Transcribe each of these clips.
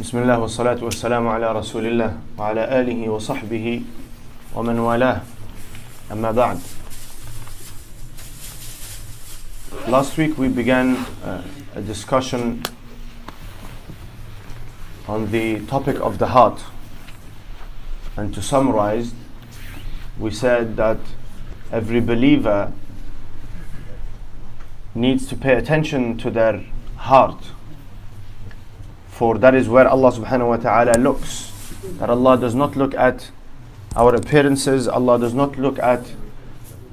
بسم الله والصلاة والسلام على رسول الله وعلى آله وصحبه ومن والاه أما بعد Last week we began uh, a discussion on the topic of the heart and to summarize we said that every believer needs to pay attention to their heart For that is where Allah subhanahu wa ta'ala looks. That Allah does not look at our appearances, Allah does not look at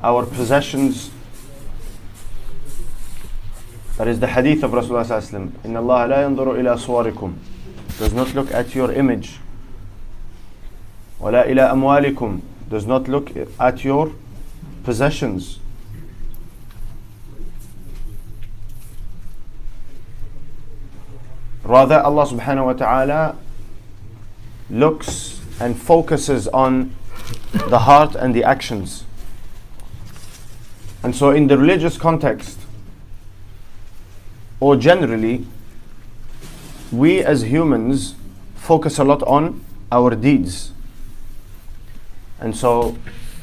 our possessions. That is the hadith of Rasulullah. In Allah la yanzuru ila suwarikum. Does not look at your image. Wala ila amwalikum. Does not look at your possessions. Rather, Allah subhanahu wa ta'ala looks and focuses on the heart and the actions. And so, in the religious context, or generally, we as humans focus a lot on our deeds. And so,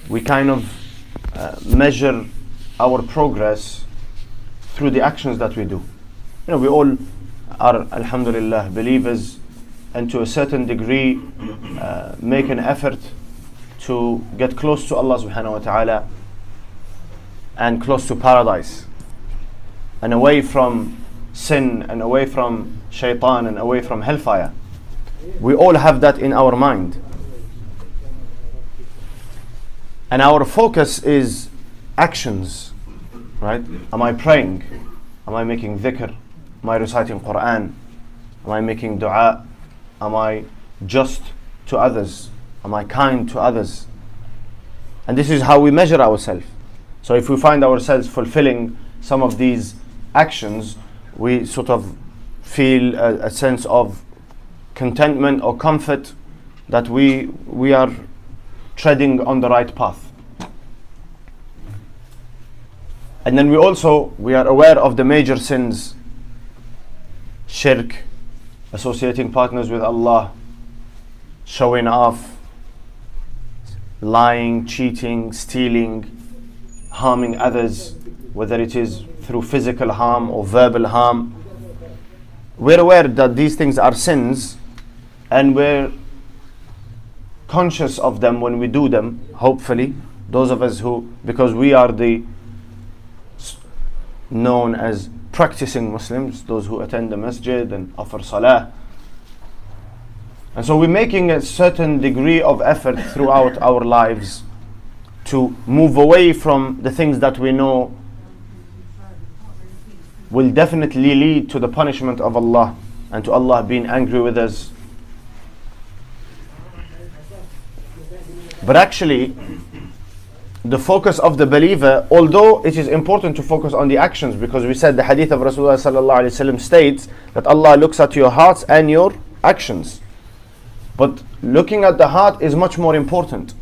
we kind of uh, measure our progress through the actions that we do. You know, we all are, alhamdulillah, believers and to a certain degree uh, make an effort to get close to Allah subhanahu wa ta'ala and close to paradise and away from sin and away from shaitan and away from hellfire. We all have that in our mind. And our focus is actions, right? Am I praying? Am I making dhikr? Am I reciting Quran? Am I making dua? Am I just to others? Am I kind to others? And this is how we measure ourselves. So if we find ourselves fulfilling some of these actions, we sort of feel a, a sense of contentment or comfort that we we are treading on the right path. And then we also we are aware of the major sins shirk, associating partners with Allah, showing off, lying, cheating, stealing, harming others, whether it is through physical harm or verbal harm. We're aware that these things are sins and we're conscious of them when we do them, hopefully. Those of us who, because we are the known as practicing Muslims, those who attend the masjid and offer salah. And so we're making a certain degree of effort throughout our lives to move away from the things that we know will definitely lead to the punishment of Allah and to Allah being angry with us. But actually, the focus of the believer, although it is important to focus on the actions, because we said the hadith of Rasulullah states that Allah looks at your hearts and your actions. But looking at the heart is much more important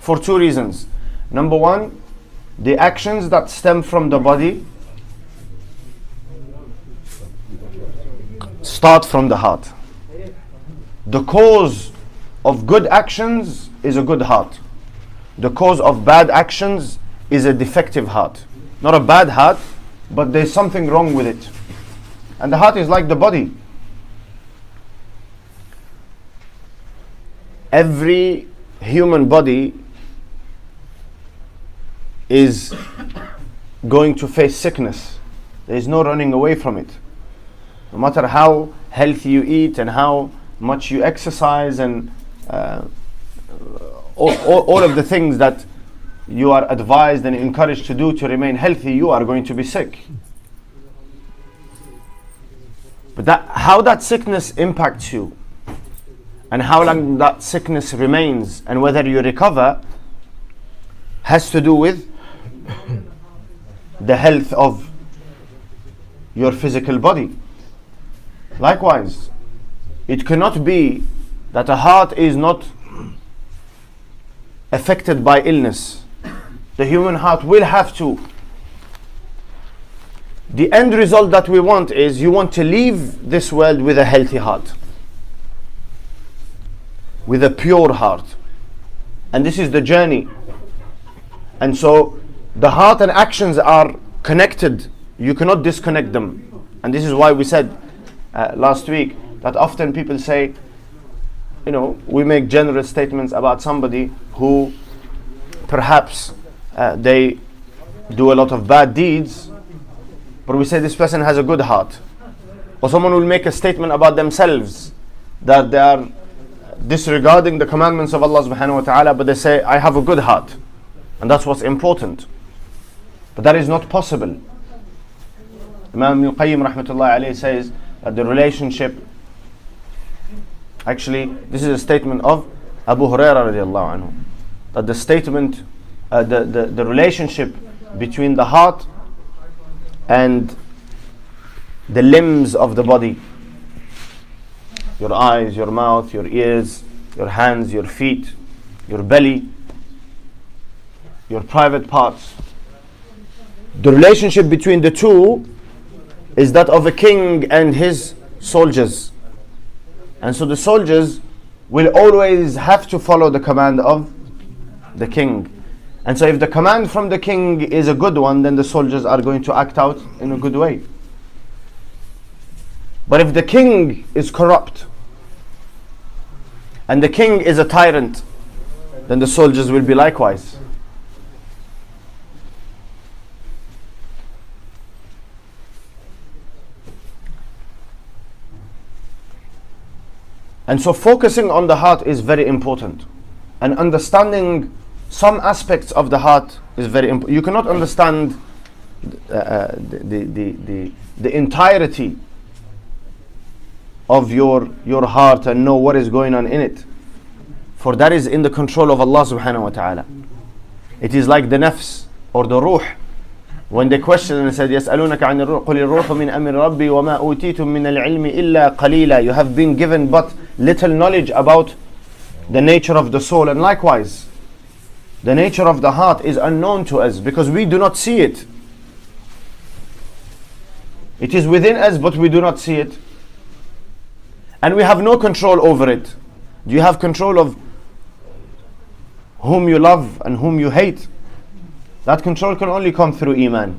for two reasons. Number one, the actions that stem from the body start from the heart. The cause of good actions is a good heart the cause of bad actions is a defective heart. Not a bad heart, but there's something wrong with it. And the heart is like the body. Every human body is going to face sickness. There is no running away from it. No matter how healthy you eat and how much you exercise and uh, all, all, all, of the things that you are advised and encouraged to do to remain healthy, you are going to be sick. But that, how that sickness impacts you and how long that sickness remains and whether you recover has to do with the health of your physical body. Likewise, it cannot be that a heart is not affected by illness. The human heart will have to the end result that we want is you want to leave this world with a healthy heart, with a pure heart. And this is the journey. And so the heart and actions are connected, you cannot disconnect them. And this is why we said uh, last week that often people say, you know, we make general statements about somebody who perhaps uh, they do a lot of bad deeds, but we say this person has a good heart. Or someone will make a statement about themselves that they are disregarding the commandments of Allah subhanahu wa ta'ala, but they say, I have a good heart. And that's what's important. But that is not possible. Imam al-Qayyim rahmatullah alayhi says that the relationship actually this is a statement of Abu Hurairah radiallahu anhu that the statement uh, the, the, the relationship between the heart and the limbs of the body your eyes, your mouth, your ears, your hands, your feet, your belly, your private parts. The relationship between the two is that of a king and his soldiers. And so the soldiers will always have to follow the command of the king. And so if the command from the king is a good one, then the soldiers are going to act out in a good way. But if the king is corrupt and the king is a tyrant, then the soldiers will be likewise. And so focusing on the heart is very important. And understanding some aspects of the heart is very important. You cannot understand uh, uh, the, the, the, the entirety of your, your heart and know what is going on in it. For that is in the control of Allah subhanahu wa ta'ala. It is like the nafs or the ruh. When they questioned and said, يَسْأَلُونَكَ عَنِ الرُّوحِ قُلِ الرُّوحُ مِنْ أَمْرِ رَبِّي وَمَا أُوتِيتُم مِّنَ الْعِلْمِ إِلَّا قَلِيلًا You have been given but little knowledge about the nature of the soul. And likewise, the nature of the heart is unknown to us because we do not see it. It is within us, but we do not see it. And we have no control over it. Do you have control of whom you love and whom you hate? That control can only come through Iman.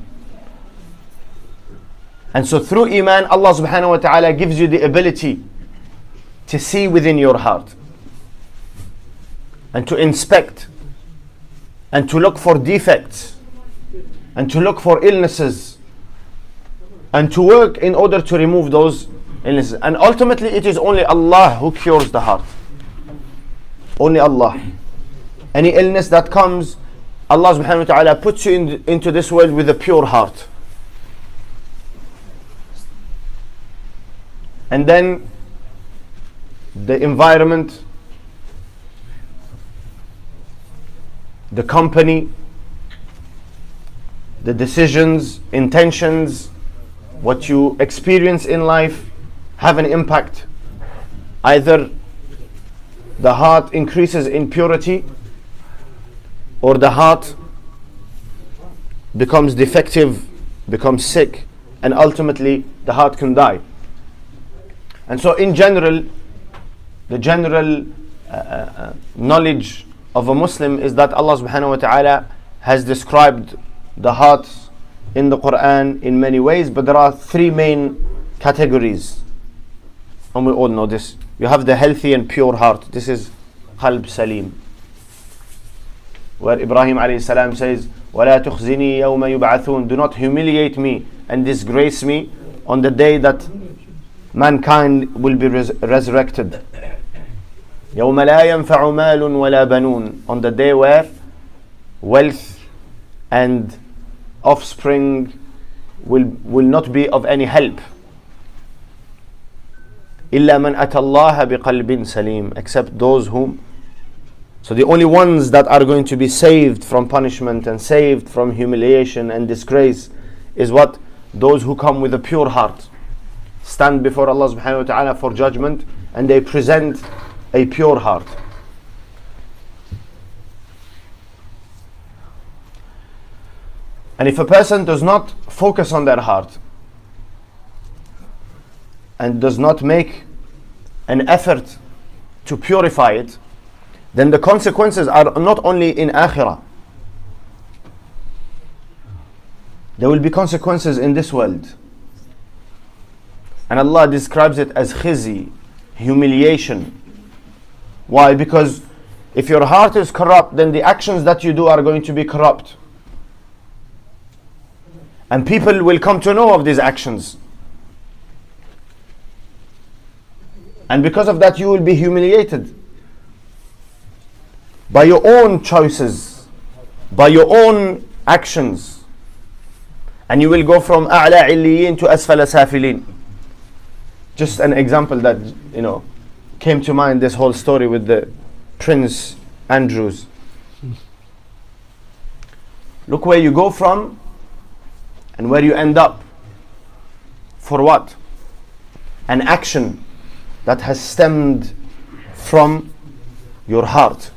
And so through Iman, Allah subhanahu wa ta'ala gives you the ability to see within your heart and to inspect and to look for defects and to look for illnesses and to work in order to remove those illnesses. And ultimately, it is only Allah who cures the heart. Only Allah. Any illness that comes Allah subhanahu wa ta'ala puts you in, into this world with a pure heart. And then the environment, the company, the decisions, intentions, what you experience in life have an impact. Either the heart increases in purity or the heart becomes defective, becomes sick, and ultimately the heart can die. And so, in general, the general uh, uh, knowledge of a Muslim is that Allah subhanahu wa ta'ala has described the heart in the Quran in many ways, but there are three main categories. And we all know this. You have the healthy and pure heart. This is qalb salim where Ibrahim alayhi salam says, وَلَا تُخْزِنِي يَوْمَ يُبْعَثُونَ Do not humiliate me and disgrace me on the day that mankind will be res- resurrected. يَوْمَ لَا يَنْفَعُ مَالٌ وَلَا بَنُونَ On the day where wealth and offspring will, will not be of any help. إِلَّا مَنْ أَتَى اللَّهَ بِقَلْبٍ سَلِيمٍ Except those whom so the only ones that are going to be saved from punishment and saved from humiliation and disgrace is what? Those who come with a pure heart. Stand before Allah subhanahu wa ta'ala for judgment and they present a pure heart. And if a person does not focus on their heart and does not make an effort to purify it, then the consequences are not only in akhirah. There will be consequences in this world. And Allah describes it as khizi, humiliation. Why? Because if your heart is corrupt, then the actions that you do are going to be corrupt. And people will come to know of these actions. And because of that, you will be humiliated by your own choices, by your own actions. And you will go from A'la Illiyin to Asfala Safilin. Just an example that, you know, came to mind this whole story with the Prince Andrews. Look where you go from and where you end up. For what? An action that has stemmed from your heart.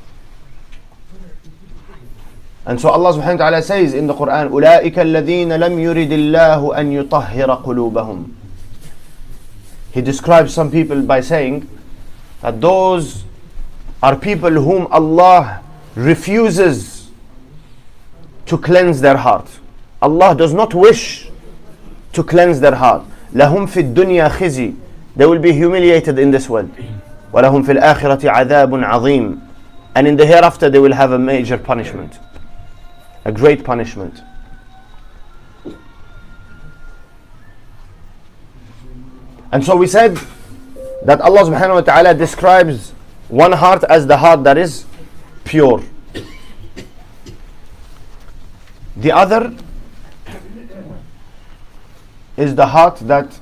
And so Allah subhanahu wa ta'ala says in the Quran, أولئك الذين لم يرد الله أن يطهر قلوبهم. He describes some people by saying that those are people whom Allah refuses to cleanse their heart. Allah does not wish to cleanse their heart. لهم في الدنيا خزي They will be humiliated in this world. ولهم في الآخرة عذاب عظيم And in the hereafter they will have a major punishment. A great punishment. And so we said that Allah subhanahu wa ta'ala describes one heart as the heart that is pure. The other is the heart that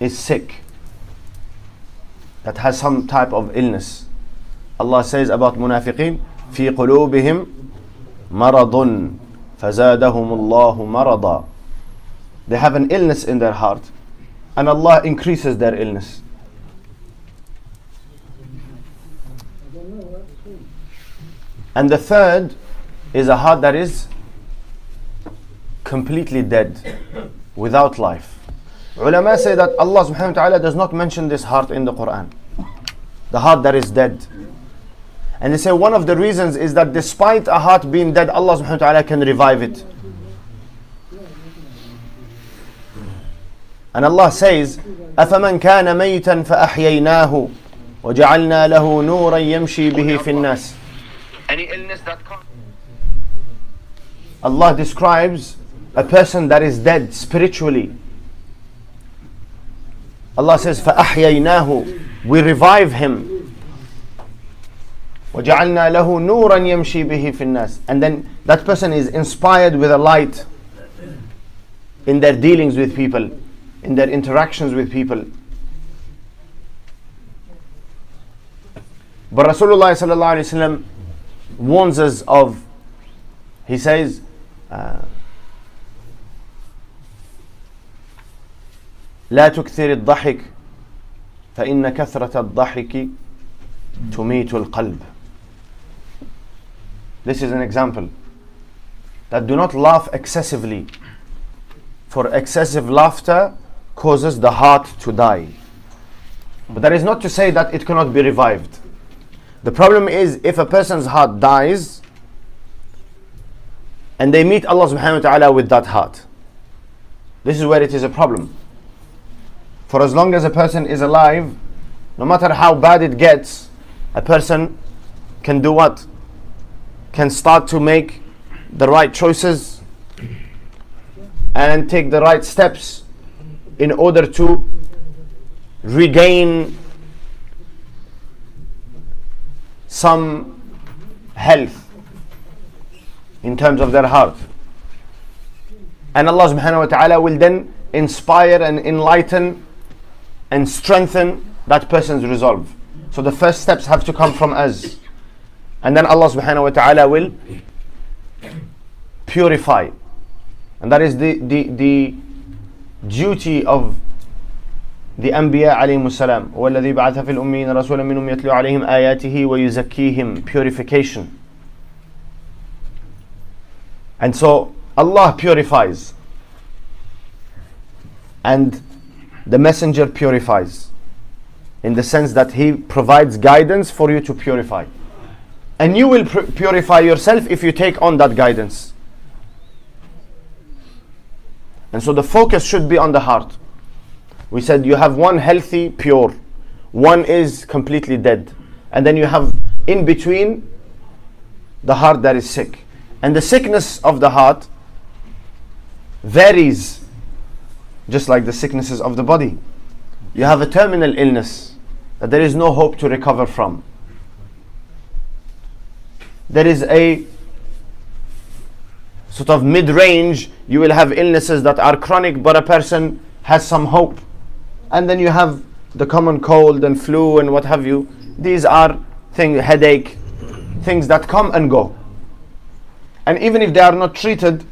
is sick, that has some type of illness. Allah says about munafiqeen, في قلوبهم مرض فزادهم الله مرضا. They have an illness in their heart, and Allah increases their illness. And the third is a heart that is completely dead, without life. Ulama say that Allah subhanahu wa ta'ala does not mention this heart in the Quran. The heart that is dead. And they say one of the reasons is that despite a heart being dead, Allah subhanahu wa ta'ala can revive it. And Allah says, أَفَمَنْ كَانَ مَيْتًا فَأَحْيَيْنَاهُ وَجَعَلْنَا لَهُ نُورًا يَمْشِي بِهِ فِي النَّاسِ Any illness that comes. Allah describes a person that is dead spiritually. Allah says, فَأَحْيَيْنَاهُ We revive him. وَجَعَلْنَا لَهُ نُورًا يَمْشِي بِهِ فِي النَّاسِ And then that person is inspired with a light in their dealings with people, in their interactions with people. But Rasulullah sallallahu alaihi wasallam warns us of, he says, uh, لا تكثر الضحك فإن كثرة الضحك تميت القلب. This is an example that do not laugh excessively, for excessive laughter causes the heart to die. But that is not to say that it cannot be revived. The problem is if a person's heart dies and they meet Allah subhanahu wa ta'ala with that heart. This is where it is a problem. For as long as a person is alive, no matter how bad it gets, a person can do what? Can start to make the right choices and take the right steps in order to regain some health in terms of their heart. And Allah subhanahu wa ta'ala will then inspire and enlighten and strengthen that person's resolve. So the first steps have to come from us. And then Allah subhanahu wa ta'ala will purify. And that is the, the, the duty of the Anbiya عليهم السلام والذي بعث في الأمين رسولا منهم يتلو عليهم آياته ويزكيهم purification and so Allah purifies and the messenger purifies in the sense that he provides guidance for you to purify and you will pur- purify yourself if you take on that guidance. And so the focus should be on the heart. We said you have one healthy pure. One is completely dead. And then you have in between the heart that is sick. And the sickness of the heart varies just like the sicknesses of the body. You have a terminal illness that there is no hope to recover from. There is a sort of mid range, you will have illnesses that are chronic, but a person has some hope. And then you have the common cold and flu and what have you. These are things, headache, things that come and go. And even if they are not treated,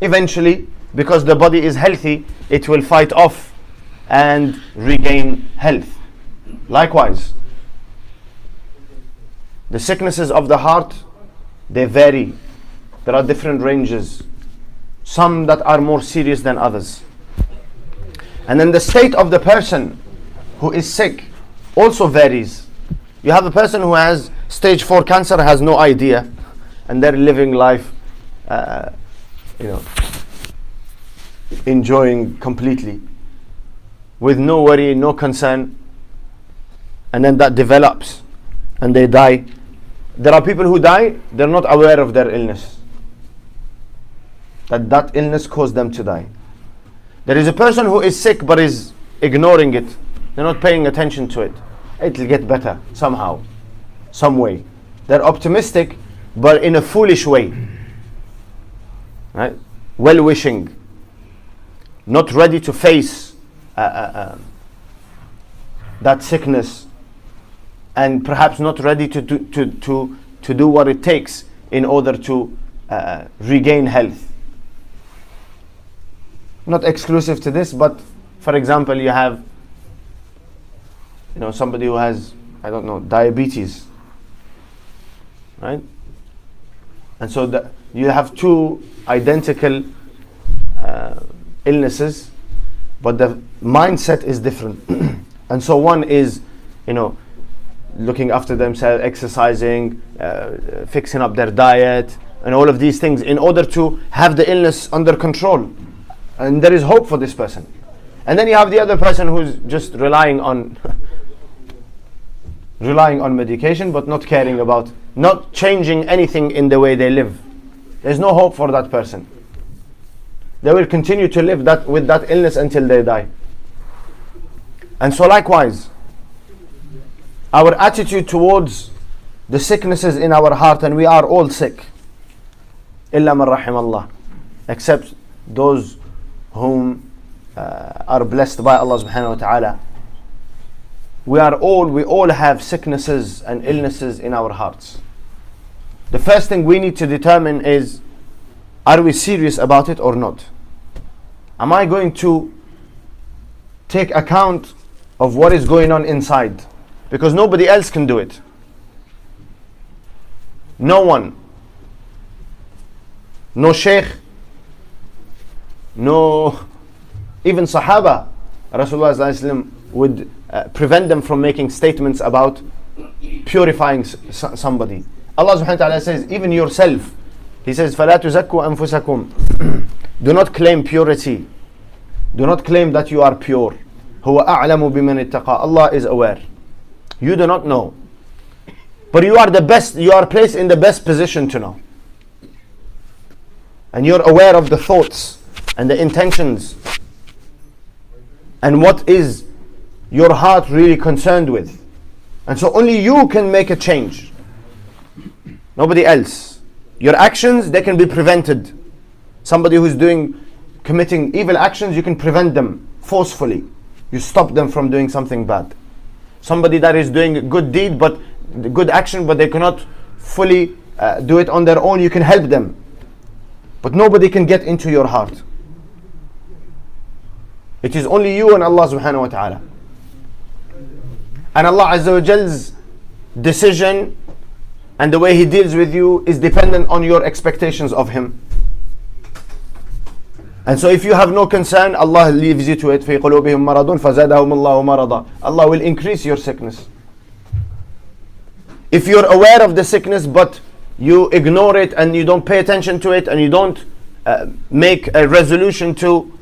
eventually because the body is healthy, it will fight off and regain health. Likewise, the sicknesses of the heart they vary. There are different ranges, some that are more serious than others. And then the state of the person who is sick also varies. You have a person who has stage 4 cancer has no idea and they're living life uh, you know enjoying completely with no worry, no concern, and then that develops and they die. There are people who die, they're not aware of their illness. That that illness caused them to die. There is a person who is sick but is ignoring it. They're not paying attention to it. It'll get better somehow, some way. They're optimistic but in a foolish way. Right? Well wishing not ready to face uh, uh, uh, that sickness and perhaps not ready to, to, to, to, to do what it takes in order to uh, regain health. Not exclusive to this, but for example, you have you know somebody who has I don't know diabetes, right? And so the, you have two identical uh, illnesses, but the mindset is different. and so one is, you know, looking after themselves, exercising, uh, fixing up their diet, and all of these things in order to have the illness under control. And there is hope for this person. And then you have the other person who's just relying on relying on medication but not caring about not changing anything in the way they live. There's no hope for that person they will continue to live that with that illness until they die. And so likewise, our attitude towards the sicknesses in our heart, and we are all sick. إلا من رحم الله except those whom uh, are blessed by Allah subhanahu wa ta'ala. We are all, we all have sicknesses and illnesses in our hearts. The first thing we need to determine is are we serious about it or not? Am I going to take account of what is going on inside? Because nobody else can do it. No one. No sheikh. No. Even Sahaba. Rasulullah would uh, prevent them from making statements about purifying somebody. Allah subhanahu wa ta'ala says, even yourself, he says, فَلَا تُزَكُّوا أَنفُسَكُمْ Do not claim purity. Do not claim that you are pure. هو أعلم بمن اتقى. Allah is aware. You do not know. But you are the best, you are placed in the best position to know. And you're aware of the thoughts and the intentions and what is your heart really concerned with. And so only you can make a change. Nobody else. Your actions, they can be prevented. Somebody who's doing, committing evil actions, you can prevent them forcefully. You stop them from doing something bad. Somebody that is doing a good deed, but good action, but they cannot fully uh, do it on their own, you can help them. But nobody can get into your heart. It is only you and Allah subhanahu wa ta'ala. And Allah Azza wa Jal's decision and the way he deals with you is dependent on your expectations of him. And so if you have no concern, Allah leaves you to it. في قلوبهم مرض فزادهم الله مرضا. Allah will increase your sickness. If you're aware of the sickness but you ignore it and you don't pay attention to it and you don't uh, make a resolution to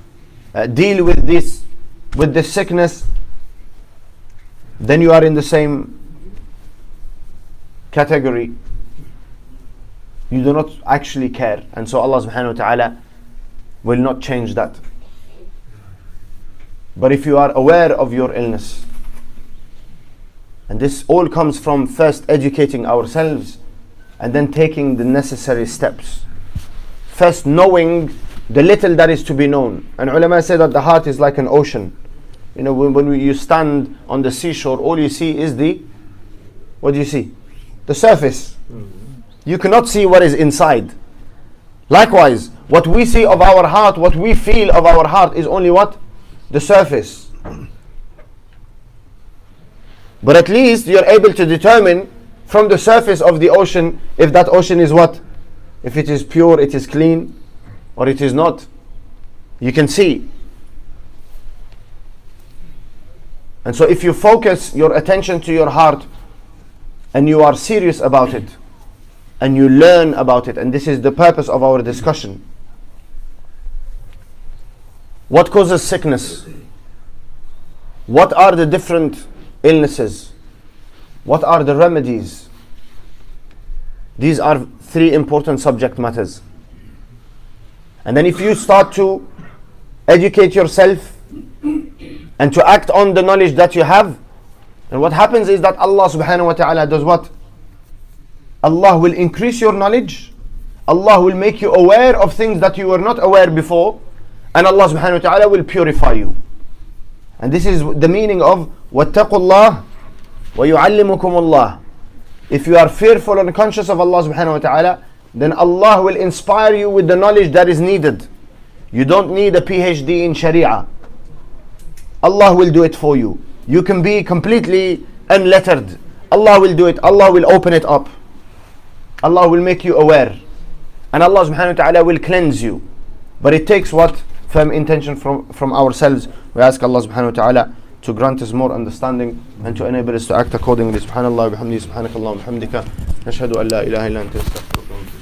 uh, deal with this with this sickness, then you are in the same category. You do not actually care. And so Allah subhanahu wa ta'ala will not change that. But if you are aware of your illness, and this all comes from first educating ourselves and then taking the necessary steps. First, knowing the little that is to be known. And ulama say that the heart is like an ocean. You know, when, when you stand on the seashore, all you see is the, what do you see? The surface. Mm-hmm. You cannot see what is inside. Likewise, what we see of our heart, what we feel of our heart is only what? The surface. But at least you're able to determine from the surface of the ocean if that ocean is what? If it is pure, it is clean, or it is not. You can see. And so if you focus your attention to your heart and you are serious about it and you learn about it, and this is the purpose of our discussion. What causes sickness? What are the different illnesses? What are the remedies? These are three important subject matters. And then, if you start to educate yourself and to act on the knowledge that you have, and what happens is that Allah subhanahu wa ta'ala does what? Allah will increase your knowledge. Allah will make you aware of things that you were not aware before And Allah subhanahu wa ta'ala will purify you. And this is the meaning of وَاتَّقُوا اللَّهِ وَيُعَلِّمُكُمُ اللَّهِ If you are fearful and conscious of Allah subhanahu wa ta'ala, then Allah will inspire you with the knowledge that is needed. You don't need a PhD in Sharia. Allah will do it for you. You can be completely unlettered. Allah will do it. Allah will open it up. Allah will make you aware. And Allah subhanahu wa ta'ala will cleanse you. But it takes what? firm intention from, from ourselves. We ask Allah subhanahu wa ta'ala to grant us more understanding and to enable us to act accordingly. Subhanallah wa subhanakallah bihamdika. Nashhadu an la ilaha illa anta astaghfiruka.